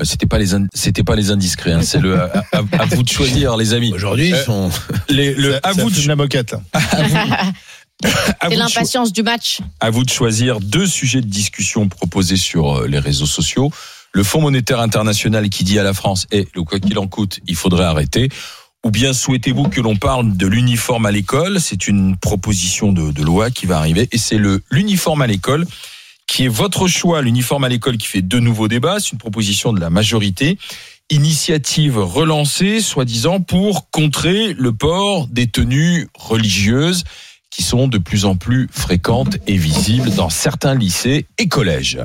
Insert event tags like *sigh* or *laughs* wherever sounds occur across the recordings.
Euh, C'était pas les in- c'était pas les indiscrets. hein. C'est le à, à- à vous de choisir, les amis. Aujourd'hui, ils sont. Les, le, Ça- à ça vous de la moquette. là. *laughs* *laughs* C'est l'impatience du match. à vous de choisir deux sujets de discussion proposés sur euh, les réseaux sociaux. Le Fonds monétaire international qui dit à la France, et le quoi qu'il en coûte, il faudrait arrêter. Ou bien souhaitez-vous que l'on parle de l'uniforme à l'école? C'est une proposition de, de loi qui va arriver, et c'est le l'uniforme à l'école qui est votre choix. L'uniforme à l'école qui fait de nouveaux débats. C'est une proposition de la majorité. Initiative relancée, soi-disant, pour contrer le port des tenues religieuses qui sont de plus en plus fréquentes et visibles dans certains lycées et collèges.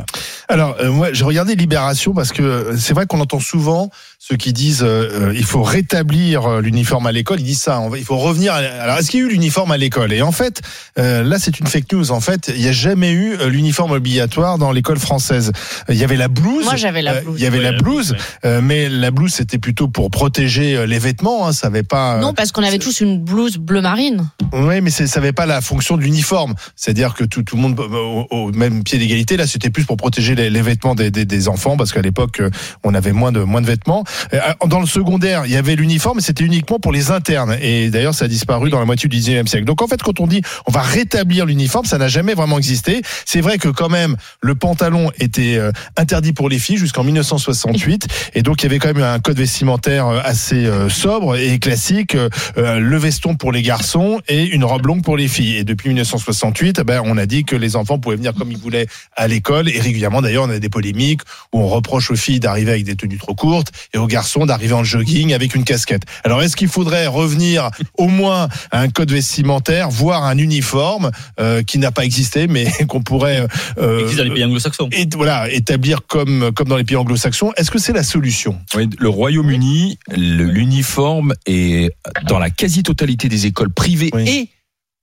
Alors, euh, moi, j'ai regardé Libération parce que euh, c'est vrai qu'on entend souvent ceux qui disent euh, euh, il faut rétablir euh, l'uniforme à l'école. Ils disent ça. on va- il faut revenir. À... Alors, est-ce qu'il y a eu l'uniforme à l'école? Et en fait, euh, là, c'est une fake news. En fait, il n'y a jamais eu euh, l'uniforme obligatoire dans l'école française. Il y avait la blouse. Moi, j'avais la Euh, blouse. Il y avait la blouse, euh, mais la blouse c'était plutôt pour protéger les vêtements. Hein, ça avait pas. euh, Non, parce qu'on avait tous une blouse bleu marine. Oui, mais ça n'avait pas la fonction de l'uniforme. C'est-à-dire que tout, tout le monde au, au même pied d'égalité. Là, c'était plus pour protéger les, les vêtements des, des, des enfants, parce qu'à l'époque, on avait moins de moins de vêtements. Euh, Dans le secondaire, il y avait l'uniforme, mais c'était uniquement pour les internes. Et d'ailleurs, ça a disparu dans la moitié du 19e siècle. Donc en fait, quand on dit on va rétablir l'uniforme, ça n'a jamais vraiment existé. C'est vrai que quand même, le pantalon était euh, interdit pour les filles jusqu'en 1968, et donc il y avait quand même un code vestimentaire euh, assez euh, sobre et classique. euh, euh, le veston pour les garçons et une robe longue pour les filles. Et depuis 1968, eh ben, on a dit que les enfants pouvaient venir comme ils voulaient à l'école. Et régulièrement, d'ailleurs, on a des polémiques où on reproche aux filles d'arriver avec des tenues trop courtes aux garçons d'arriver en jogging avec une casquette. Alors, est-ce qu'il faudrait revenir *laughs* au moins à un code vestimentaire, voire un uniforme euh, qui n'a pas existé, mais *laughs* qu'on pourrait euh, Existe dans les pays anglo-saxons. et voilà, établir comme, comme dans les pays anglo-saxons. Est-ce que c'est la solution? Oui, le Royaume-Uni, l'uniforme est dans la quasi-totalité des écoles privées Oui. et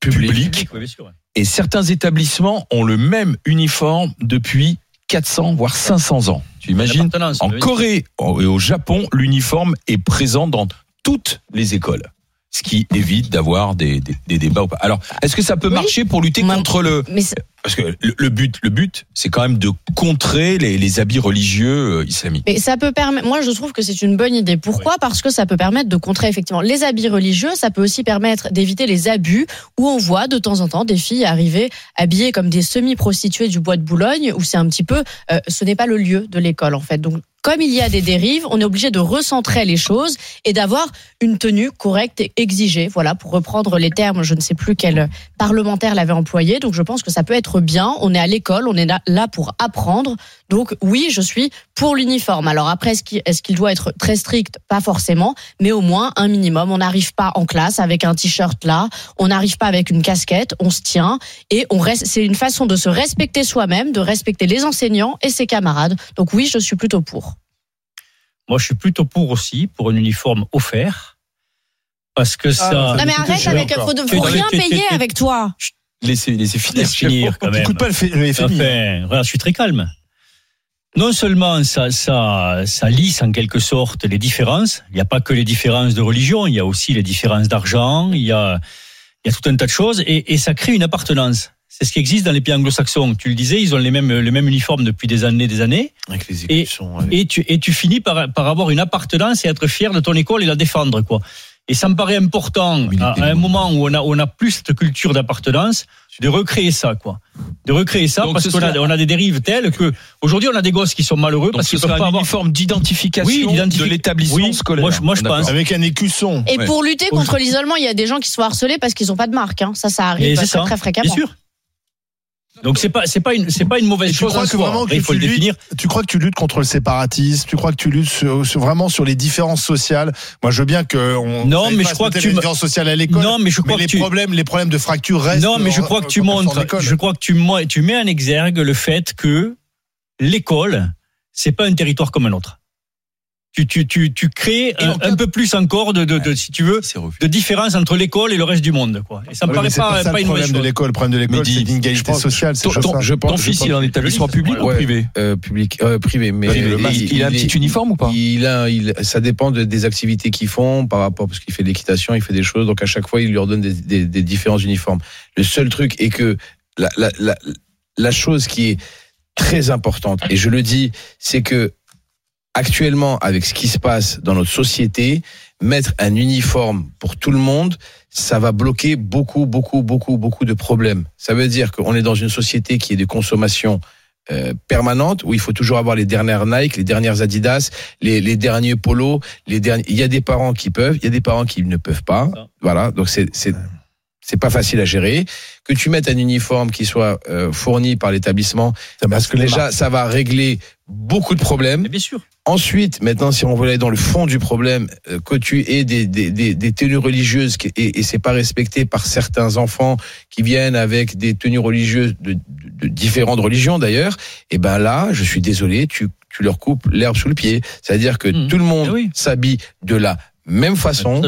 publiques. Oui. Et certains établissements ont le même uniforme depuis 400 voire 500 ans. Tu imagines En oui. Corée et au Japon, l'uniforme est présent dans toutes les écoles. Ce qui évite d'avoir des, des, des débats. ou pas. Alors, est-ce que ça peut Oui. marcher pour lutter contre le Mais parce que le, but, le but, c'est quand même de contrer les, les habits religieux euh, islamiques. Mais ça peut permettre. Moi, je trouve que c'est une bonne idée. Pourquoi? Parce que ça peut permettre de contrer effectivement les habits religieux. Ça peut aussi permettre d'éviter les abus où on voit de temps en temps des filles arriver habillées comme des semi-prostituées du bois de Boulogne, où c'est un petit peu. euh, ce n'est pas le lieu de l'école en fait. Donc comme il y a des dérives, on est obligé de recentrer les choses et d'avoir une tenue correcte et exigée. Voilà, pour reprendre les termes, je ne sais plus quel parlementaire l'avait employé. Donc je pense que ça peut être bien. On est à l'école, on est là- pour apprendre. Donc oui, je suis pour l'uniforme. Alors après, est-ce qu'il doit être très strict? Pas forcément, mais au moins un minimum. On n'arrive pas en classe avec un t-shirt là, on n'arrive pas avec une casquette, on se tient et on reste. C'est une façon de se respecter soi-même, de respecter les enseignants et ses camarades. Donc oui, je suis plutôt pour. Moi, je suis plutôt pour aussi, pour un uniforme offert. Parce que ça. ça Non mais arrête avec. Faut, faut rien payer avec toi. Laissez, laissez finir. Laisse finir quand même. Pas le, le FMI. Enfin, regarde, je suis très calme. Non seulement ça, ça, ça lisse en quelque sorte les différences. Il n'y a pas que les différences de religion, il y a aussi les différences d'argent. Il y a, il y a tout un tas de choses et, et ça crée une appartenance. C'est ce qui existe dans les pays anglo-saxons. Tu le disais, ils ont les mêmes, les mêmes uniformes depuis des années, des années. Avec les Et- avec- Et tu, et tu finis par, par avoir une appartenance et être fier de ton école et la défendre, quoi. Et ça me paraît important, à, à un moment où on a, on a plus cette culture d'appartenance, de recréer ça, quoi. De recréer ça, Donc parce ce qu'on a, on a des dérives telles que, aujourd'hui, on a des gosses qui sont malheureux Donc parce ce qu'ils peuvent pas avoir. uniforme d'identification Oui, de l'établissement Oui, scolaire. moi, je pense. Avec un écusson. Et Ouais. pour lutter contre l'isolement, il y a des gens qui se font harceler parce qu'ils n'ont pas de marque. hein. Ça, ça arrive ça, très fréquemment. Bien sûr. Donc c'est pas, c'est pas une, c'est pas une mauvaise chose. crois que vraiment que il faut tu le luttes- définir. Tu crois que tu luttes contre le séparatisme Tu crois que tu luttes sur- sur- vraiment sur les différences sociales? Moi, je veux bien que on Non, on mais je crois que tu les différences sociales à l'école. Non, mais je mais crois les que tu, problèmes, les problèmes de fracture restent. Non, mais je crois que tu montres, je crois que tu, tu mets en exergue le fait que l'école, c'est pas un territoire comme un autre. Tu, tu, tu, tu crées un, en cas- un peu plus encore de, de, de, si tu veux, de différence entre l'école et le reste du monde, quoi. Et ça me Oui, paraît pas, pas, ça pas le une mauvaise problème de chose. l'école. Le problème de l'école, c'est l'inégalité je pense- sociale. c'est Ton, ton- ça. je pense- ton fils, pense il est en établissement public ou Ouais. privé Euh, public, euh, privé, mais Privé, il- a un petit uniforme ou pas il a, il, ça dépend de- des activités qu'ils font par rapport parce qu'il fait de l'équitation, il fait des choses, donc à chaque fois il leur donne des, des, des différents uniformes. Le seul truc est que la, la, la, la chose qui est très importante, et je le dis, c'est que actuellement, avec ce qui se passe dans notre société, mettre un uniforme pour tout le monde, ça va bloquer beaucoup, beaucoup, beaucoup, beaucoup de problèmes. Ça veut dire qu'on est dans une société qui est de consommation euh, permanente où il faut toujours avoir les dernières Nike, les dernières Adidas, les, les derniers polos, les derniers. Il y a des parents qui peuvent, il y a des parents qui ne peuvent pas. Voilà, donc c'est c'est pas facile à gérer. Que tu mettes un uniforme qui soit euh, fourni par l'établissement, parce que déjà ça va régler beaucoup de problèmes. Mais bien sûr. Ensuite, maintenant, si on veut aller dans le fond du problème, euh, que tu aies des, des, des, des tenues religieuses qui- et, et c'est pas respecté par certains enfants qui viennent avec des tenues religieuses de, de- de différentes religions d'ailleurs, et ben là, je suis désolé, tu, tu leur coupes l'herbe sous le pied. C'est-à-dire que Mhm. tout le monde Eh oui. s'habille de la même façon,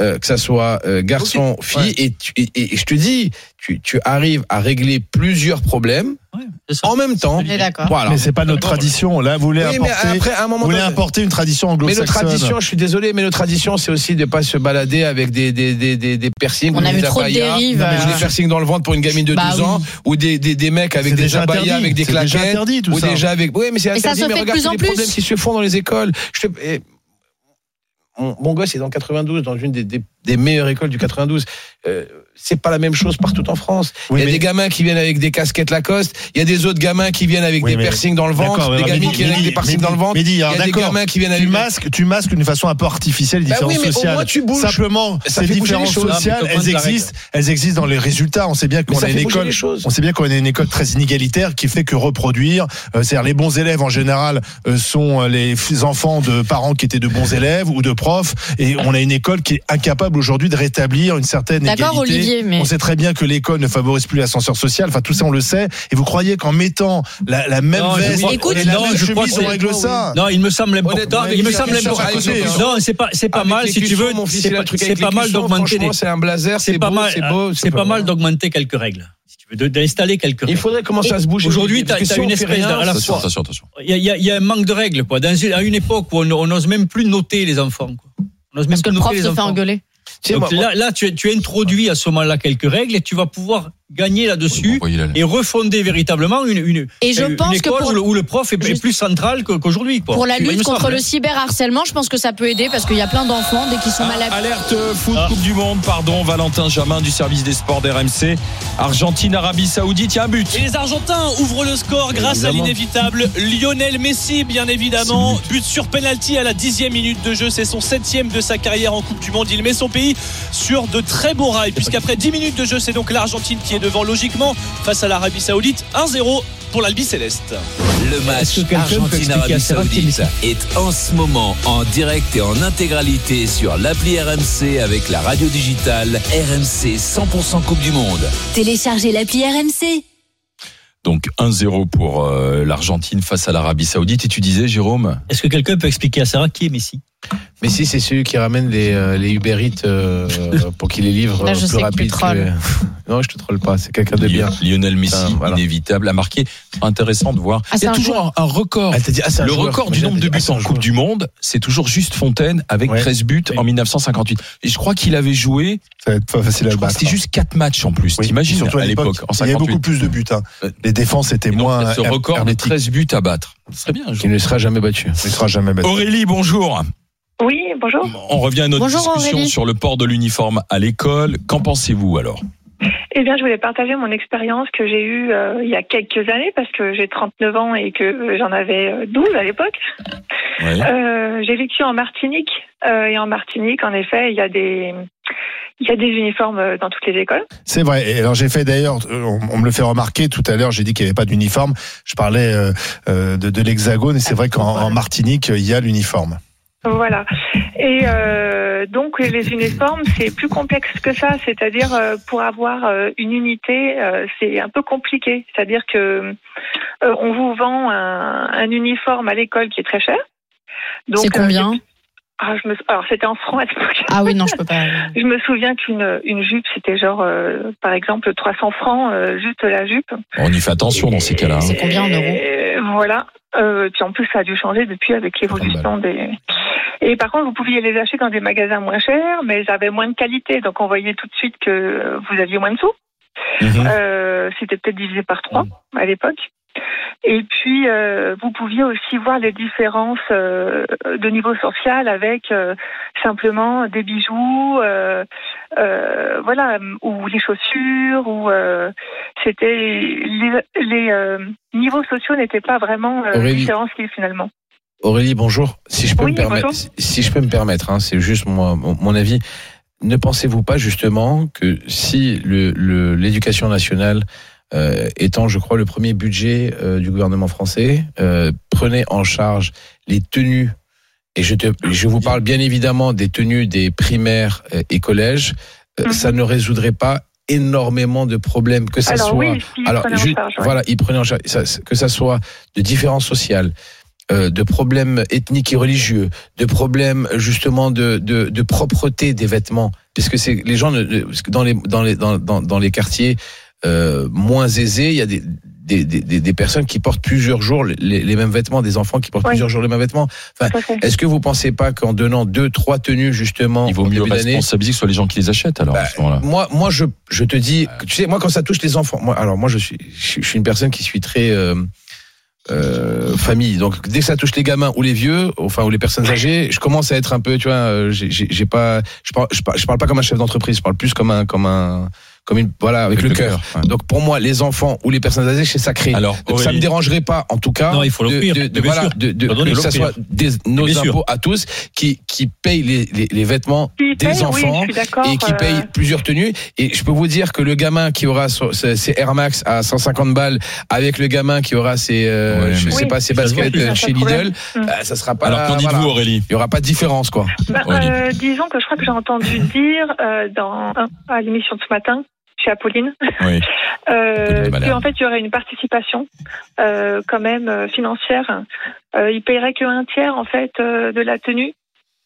euh, que ça soit euh, garçon, fille, et, tu- et, et je te dis, tu, tu arrives à régler plusieurs problèmes Ouais, ça. en même temps. Voilà. Mais c'est pas notre tradition. Là, vous voulez Oui, mais importer, après, à un moment vous voulez donné- importer une tradition Mais anglo-saxonne. nos traditions, je suis désolé, mais nos traditions, c'est aussi de pas se balader avec des, des, des, des, des piercings. On ou a des vu trop de abayas, dérives, ou euh. des piercings dans le ventre pour une gamine de Bah 12 ans, oui. ou des, des, des mecs avec des déjà abayas, interdit. avec des claquettes, interdit, tout ou ça. déjà avec. Oui, mais c'est Mais ça interdit. se mais fait de regarde plus tous en les plus. problèmes qui se font dans les écoles. Je te, mon, gosse est dans 92, dans une des, meilleures écoles du 92. Euh, c'est pas la même chose partout en France. Oui, il y a mais- des gamins qui viennent avec des casquettes Lacoste. Il y a des autres gamins qui viennent avec Oui, des mais- piercings dans le ventre. Des gamins qui viennent avec des piercings dans le ventre. Il y a des gamins qui viennent Tu avec. masques, tu masques d'une façon un peu artificielle les Bah différences oui, mais au sociales. moins tu bouges. Simplement, Ça ces différences choses. sociales, mais elles existent, elles existent dans les résultats. On sait bien qu'on ça a une école, on sait bien qu'on a une école très inégalitaire qui fait que reproduire, euh, c'est-à-dire les bons élèves en général euh, sont euh, les enfants de parents qui étaient de bons élèves ou de profs, et on a une école qui est incapable aujourd'hui de rétablir une certaine D'accord, égalité. Mais- On sait très bien que l'école ne favorise plus l'ascenseur social. Enfin, tout ça, on le sait. Et vous croyez qu'en mettant la, la même Non, veste crois- Écoute, et la non, même je crois chemise, que on c'est- règle ça? Non, il me semble important. Il me semble important. Non, c'est pas, c'est pas mal si tu veux. C'est il pas, mal d'augmenter. C'est un blazer, C'est pas mal. c'est pas mal d'augmenter quelques règles. Tu d'installer quelques Il règles. faudrait commencer à se bouger. Aujourd'hui, que t'as si une espèce rien, de- à la Attention, fois. attention, attention. Il y a, il y a- il y a un manque de règles, quoi. Dans à une époque où on n'ose même plus noter les enfants, quoi. On n'ose même Parce que plus le prof se fait enfants. engueuler. Donc moi- là, là, tu, tu introduis à ce moment-là quelques règles et tu vas pouvoir gagner là-dessus et refonder véritablement une, une, Et je une pense que école pour- où, le, où le prof est, Juste- plus central que- qu'aujourd'hui. quoi. Pour la lutte contre hein. le cyberharcèlement, je pense que ça peut aider parce qu'il y a plein d'enfants dès qu'ils sont Ah, malades. alerte foot Ah. Coupe du Monde, pardon, Valentin Jamin du service des sports d'RMC. Argentine, Arabie Saoudite, il y a un but. Et les Argentins ouvrent le score grâce à l'inévitable Lionel Messi, bien évidemment. But sur penalty à la dixième minute de jeu. C'est son septième de sa carrière en Coupe du Monde. Il met son pays sur de très beaux rails, puisqu'après 10 minutes de jeu, c'est donc l'Argentine qui est devant logiquement face à l'Arabie Saoudite. 1-0 pour l'Albi Céleste. Le match Argentine-Arabie Saoudite est en ce moment en direct et en intégralité sur l'appli RMC avec la radio digitale RMC 100% Coupe du Monde. Téléchargez l'appli RMC. Donc 1-0 pour euh, l'Argentine face à l'Arabie Saoudite. Et tu disais, Jérôme? Est-ce que quelqu'un peut expliquer à Sarah qui est Messi? Mais si c'est celui qui ramène les, euh, les Uber Eats euh, *laughs* pour qu'il les livre Là, euh, je plus sais que tu rapide. *laughs* Non, je te troll pas. C'est quelqu'un de bien. Lionel Messi, Ah, voilà. inévitable, a marqué. Intéressant de voir. Ah, il y a toujours un, un record. Dit, ah, un Le joueur. record du nombre de buts ah, en Coupe du Monde, c'est toujours Juste Fontaine avec Ouais. 13 buts Oui. en 1958. Et je crois qu'il avait joué, Ça va être pas facile à je le crois que battre. c'était juste 4 matchs en plus. Oui, T'imagines surtout à l'époque, en Il y avait 58. beaucoup plus de buts. hein. Les défenses étaient moins ce record de hermétiques. 13 buts à battre. Ce serait bien. Qui ne sera jamais battu. Il ne sera jamais battu. Aurélie, bonjour. Oui, bonjour. On revient à notre Bonjour, discussion Aurélie. sur le port de l'uniforme à l'école. Qu'en pensez-vous alors? Eh bien, je voulais partager mon expérience que j'ai eue euh, il y a quelques années parce que j'ai 39 ans et que euh, j'en avais euh, 12 à l'époque. Ouais. Euh, j'ai vécu en Martinique euh, et en Martinique, en effet, il y a des il y a des uniformes euh, dans toutes les écoles. C'est vrai. Et alors j'ai fait d'ailleurs, euh, on, on me le fait remarquer tout à l'heure. J'ai dit qu'il n'y avait pas d'uniforme. Je parlais euh, euh, de, de l'Hexagone et c'est vrai qu'en en Martinique il y a l'uniforme. Voilà. Et euh, donc les uniformes, c'est plus complexe que ça. C'est-à-dire euh, pour avoir euh, une unité, euh, c'est un peu compliqué. C'est-à-dire que euh, on vous vend un, un uniforme à l'école qui est très cher. Donc, C'est euh, combien? Ah, je me... Alors c'était en francs à l'époque. Ah oui, non, je peux pas. *laughs* Je me souviens qu'une une jupe, c'était genre, euh, par exemple, 300 francs, euh, juste la jupe. On y fait attention dans ces cas-là. hein. C'est combien en euros Et Voilà. Euh, puis en plus, ça a dû changer depuis avec l'évolution des. Et par contre, vous pouviez les acheter dans des magasins moins chers, mais ils avaient moins de qualité, donc on voyait tout de suite que vous aviez moins de sous. Mhm. Euh, c'était peut-être divisé par trois à l'époque. Et puis, euh, vous pouviez aussi voir les différences euh, de niveau social avec euh, simplement des bijoux, voilà, ou les chaussures, ou c'était les, les niveaux sociaux n'étaient pas vraiment Aurélie. différenciés finalement. Aurélie, bonjour. Si je peux Oui, me permettre, si- si je peux me permettre, hein, c'est juste mon, mon, mon avis. Ne pensez-vous pas justement que si le- le- l'éducation nationale euh, étant, je crois, le premier budget euh, du gouvernement français, euh, prenait en charge les tenues, et je, te, je vous parle bien évidemment des tenues des primaires euh, et collèges, euh, Mhm. ça ne résoudrait pas énormément de problèmes, que ça Alors soit oui, alors, prenaient en ju- charge, ouais. voilà, ils prenaient en charge, que ça soit de différences sociales, euh, de problèmes ethniques et religieux, de problèmes justement de, de, de propreté des vêtements, puisque c'est les gens dans les dans les dans, dans, dans les quartiers euh, moins aisés, il y a des des, des, des- personnes qui portent plusieurs jours les, les mêmes vêtements, des enfants qui portent Oui. plusieurs jours les mêmes vêtements. Enfin. Est-ce que vous pensez pas qu'en donnant deux, trois tenues justement Il vaut au mieux responsabiliser que ce soit les gens qui les achètent alors à ce moment-là. moi, moi, je, je te dis, tu sais, moi, quand ça touche les enfants, moi, alors moi, je suis, je, suis une personne qui suis très euh, euh, famille. Donc, dès que ça touche les gamins ou les vieux, enfin, ou les personnes âgées, je commence à être un peu, tu vois, euh, j'ai- j'ai j'ai pas, je parle, je parle, je parle pas comme un chef d'entreprise, je parle plus comme un, comme un, comme une, voilà, avec, le cœur. ouais. Donc, pour moi, les enfants ou les personnes âgées, c'est sacré. Alors, Donc, ça Aurélie, me dérangerait pas, en tout cas, Non, il faut de, de, de- voilà, de, de- que ça soit des, nos Bien sûr. impôts à tous qui, qui payent les, les, les vêtements Qui des paye, enfants et qui euh, payent plusieurs tenues. Et je peux vous dire que le gamin qui aura ses ses Air Max à 150 balles avec le gamin qui aura ses, euh, Ouais, je sais Oui, pas, ses baskets euh, chez. Lidl, Mm. euh, ça sera pas. alors qu'en dites-vous voilà. Aurélie? Il y aura pas de différence, quoi. Bah, euh, disons que je crois que j'ai entendu *laughs* dire euh, dans à l'émission de ce matin chez Apolline Oui. *laughs* euh, qu'en fait il y aurait une participation euh, quand même euh, financière. Euh, il paierait que un tiers en fait euh, de la tenue.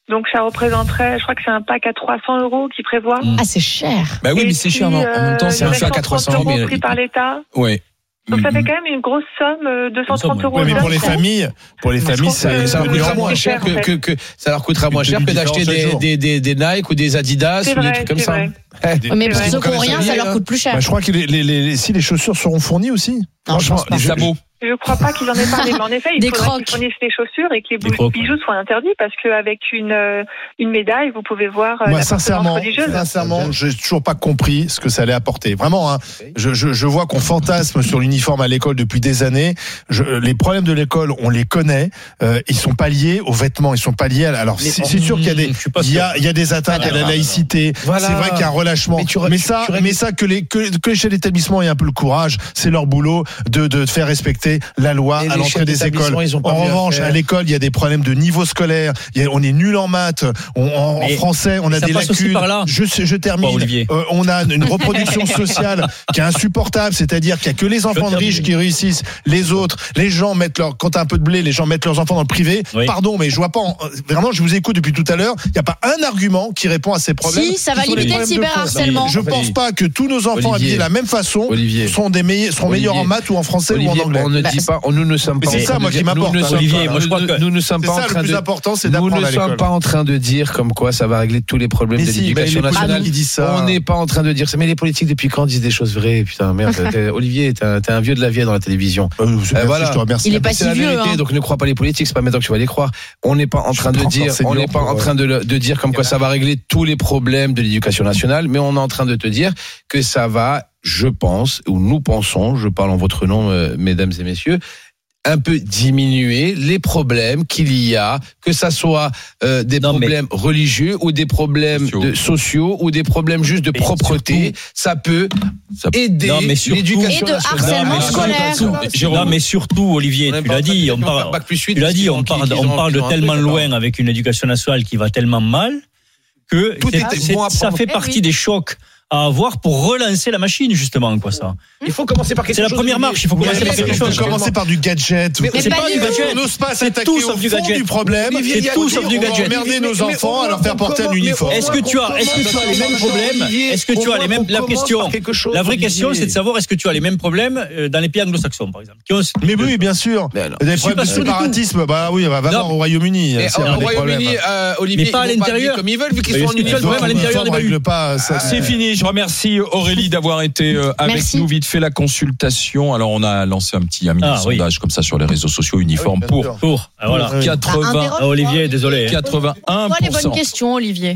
Donc ça représenterait, je crois que c'est un pack à 300 euros qui prévoit. Ah, c'est cher. Bah oui, Et mais c'est cher, mais en en même temps, c'est un fait à aurait 400 130 euros. euros pris par l'État. Ouais. Donc ça fait quand même une grosse somme, euh, 230 Une somme, euros. Oui, mais pour les familles, pour les familles, Ça leur devenu coûtera moins cher que, que, fait. que ça leur coûtera moins cher que d'acheter des, des, des, des Nike ou des Adidas C'est ou des vrai, trucs comme ça. vrai. Des- Mais pour vrai. ceux qui n'ont rien, ça leur coûte plus cher. Bah, je crois que les, les, les- si les chaussures seront fournies aussi. Non, je pense pas. Les sabots. Je crois pas qu'ils en aient parlé, mais en effet, il faudrait qu'ils fournissent les chaussures et que les crocs, bijoux soient interdits parce qu'avec une, euh, une médaille, vous pouvez voir euh, Moi, sincèrement, sincèrement, j'ai toujours pas compris ce que ça allait apporter. Vraiment, hein. Je, je, je vois qu'on fantasme sur l'uniforme à l'école depuis des années. Je, les problèmes de l'école, on les connaît. Euh, ils sont pas liés aux vêtements. Ils sont pas liés. À, alors, c'est sûr qu'il y a des, Je il y a, il y a des atteintes à la laïcité. Voilà. C'est vrai qu'il y a un relâchement. Mais Mais, tu re- ça, tu mais ça que les que, que les chefs d'établissement aient un peu le courage, c'est leur boulot de, de faire respecter la loi Et à l'entrée des écoles. d'établissement, ils ont pas En à revanche, à l'école, il y a des problèmes de niveau scolaire. Il y a- on est nul en maths. On, en, français, on a des lacunes. par là. Je, je termine. Euh, on a une reproduction *laughs* sociale qui est insupportable, c'est-à-dire qu'il y a que les enfants de riches qui réussissent, les autres, les gens mettent leur, quand t'as un peu de blé, les gens mettent leurs enfants dans le privé. Oui. Pardon, mais je vois pas, en- vraiment, je vous écoute depuis tout à l'heure, il n'y a pas un argument qui répond à ces problèmes. Si, ça va limiter le cyberharcèlement. Je pense pas que tous nos enfants Olivier. habillés de la même façon Olivier. sont des meilleurs, seront Olivier. meilleurs en maths ou en français Olivier, ou en anglais. Ne Bah, dit pas, on- nous ne sommes pas. c'est en ça, train moi, de qui m'importe, hein. Olivier, moi, je crois que- nous ne sommes pas en ça train de. important, c'est Nous ne sommes pas en train de dire comme quoi ça va régler tous les problèmes de l'éducation nationale. On n'est pas en train de dire ça. Mais les politiques, depuis quand disent des choses vraies? Putain, merde. *laughs* Olivier, t'es un, vieux de la vieille dans la télévision. Euh, merci, voilà. Je te remercie. Il est pas C'est si la vieux. vérité, hein. donc ne crois pas les politiques, c'est pas maintenant que tu vas les croire. On n'est pas en train de pas dire, on n'est pas en train de, le- de dire comme quoi ça va régler tous les problèmes de l'éducation nationale, mais on est en train de te dire que ça va, je pense, ou nous pensons, je parle en votre nom, euh, mesdames et messieurs, un peu diminuer les problèmes qu'il y a, que ça soit euh, des Non, mais- problèmes religieux ou des problèmes Sociaux. de- sociaux ou des problèmes juste de Mais propreté, ça peut Ça- aider l'éducation Et de nationale. harcèlement Non, mais scolaire. surtout- Jérôme. Non, mais surtout, Olivier, On est tu l'as dit, on parle, tu l'as dit, on on de tellement loin avec une éducation nationale qui va tellement mal que Tout était c'est- bon à ça fait Eh partie oui. des chocs à avoir pour relancer la machine, justement, quoi, ça. Il faut commencer par quelque C'est la chose, première marche, il faut commencer par quelque chose. commencer par du gadget. Mais C'est pas du gadget. On n'ose pas s'attaquer au fond du problème. C'est tout sauf du gadget. emmerder nos enfants à leur faire porter un uniforme. Est-ce que tu as, est-ce que tu as les mêmes problèmes Est-ce que tu as les mêmes La question, chose, la vraie question, c'est de savoir est-ce que tu as les mêmes problèmes euh, dans les pays anglo-saxons, par exemple. Mais oui, bien sûr. Des problèmes de séparatisme. Bah oui, va va voir au Royaume-Uni. C'est au Royaume-Uni, euh, Olivier, Mais pas à l'intérieur. comme ils veulent vu qu'ils sont en problème à l'intérieur des pas. ça- C'est fini, Je remercie Aurélie d'avoir été euh, avec Merci. nous. Vite fait la consultation. Alors, on a lancé un petit, un mini Ah, oui. sondage comme ça sur les réseaux sociaux uniformes Ah oui, pour sûr. Pour. Ah, voilà. Oui. 80, Interroge-toi, Ah, Olivier, désolé. hein. 81%. Toi, les bonnes questions, Olivier?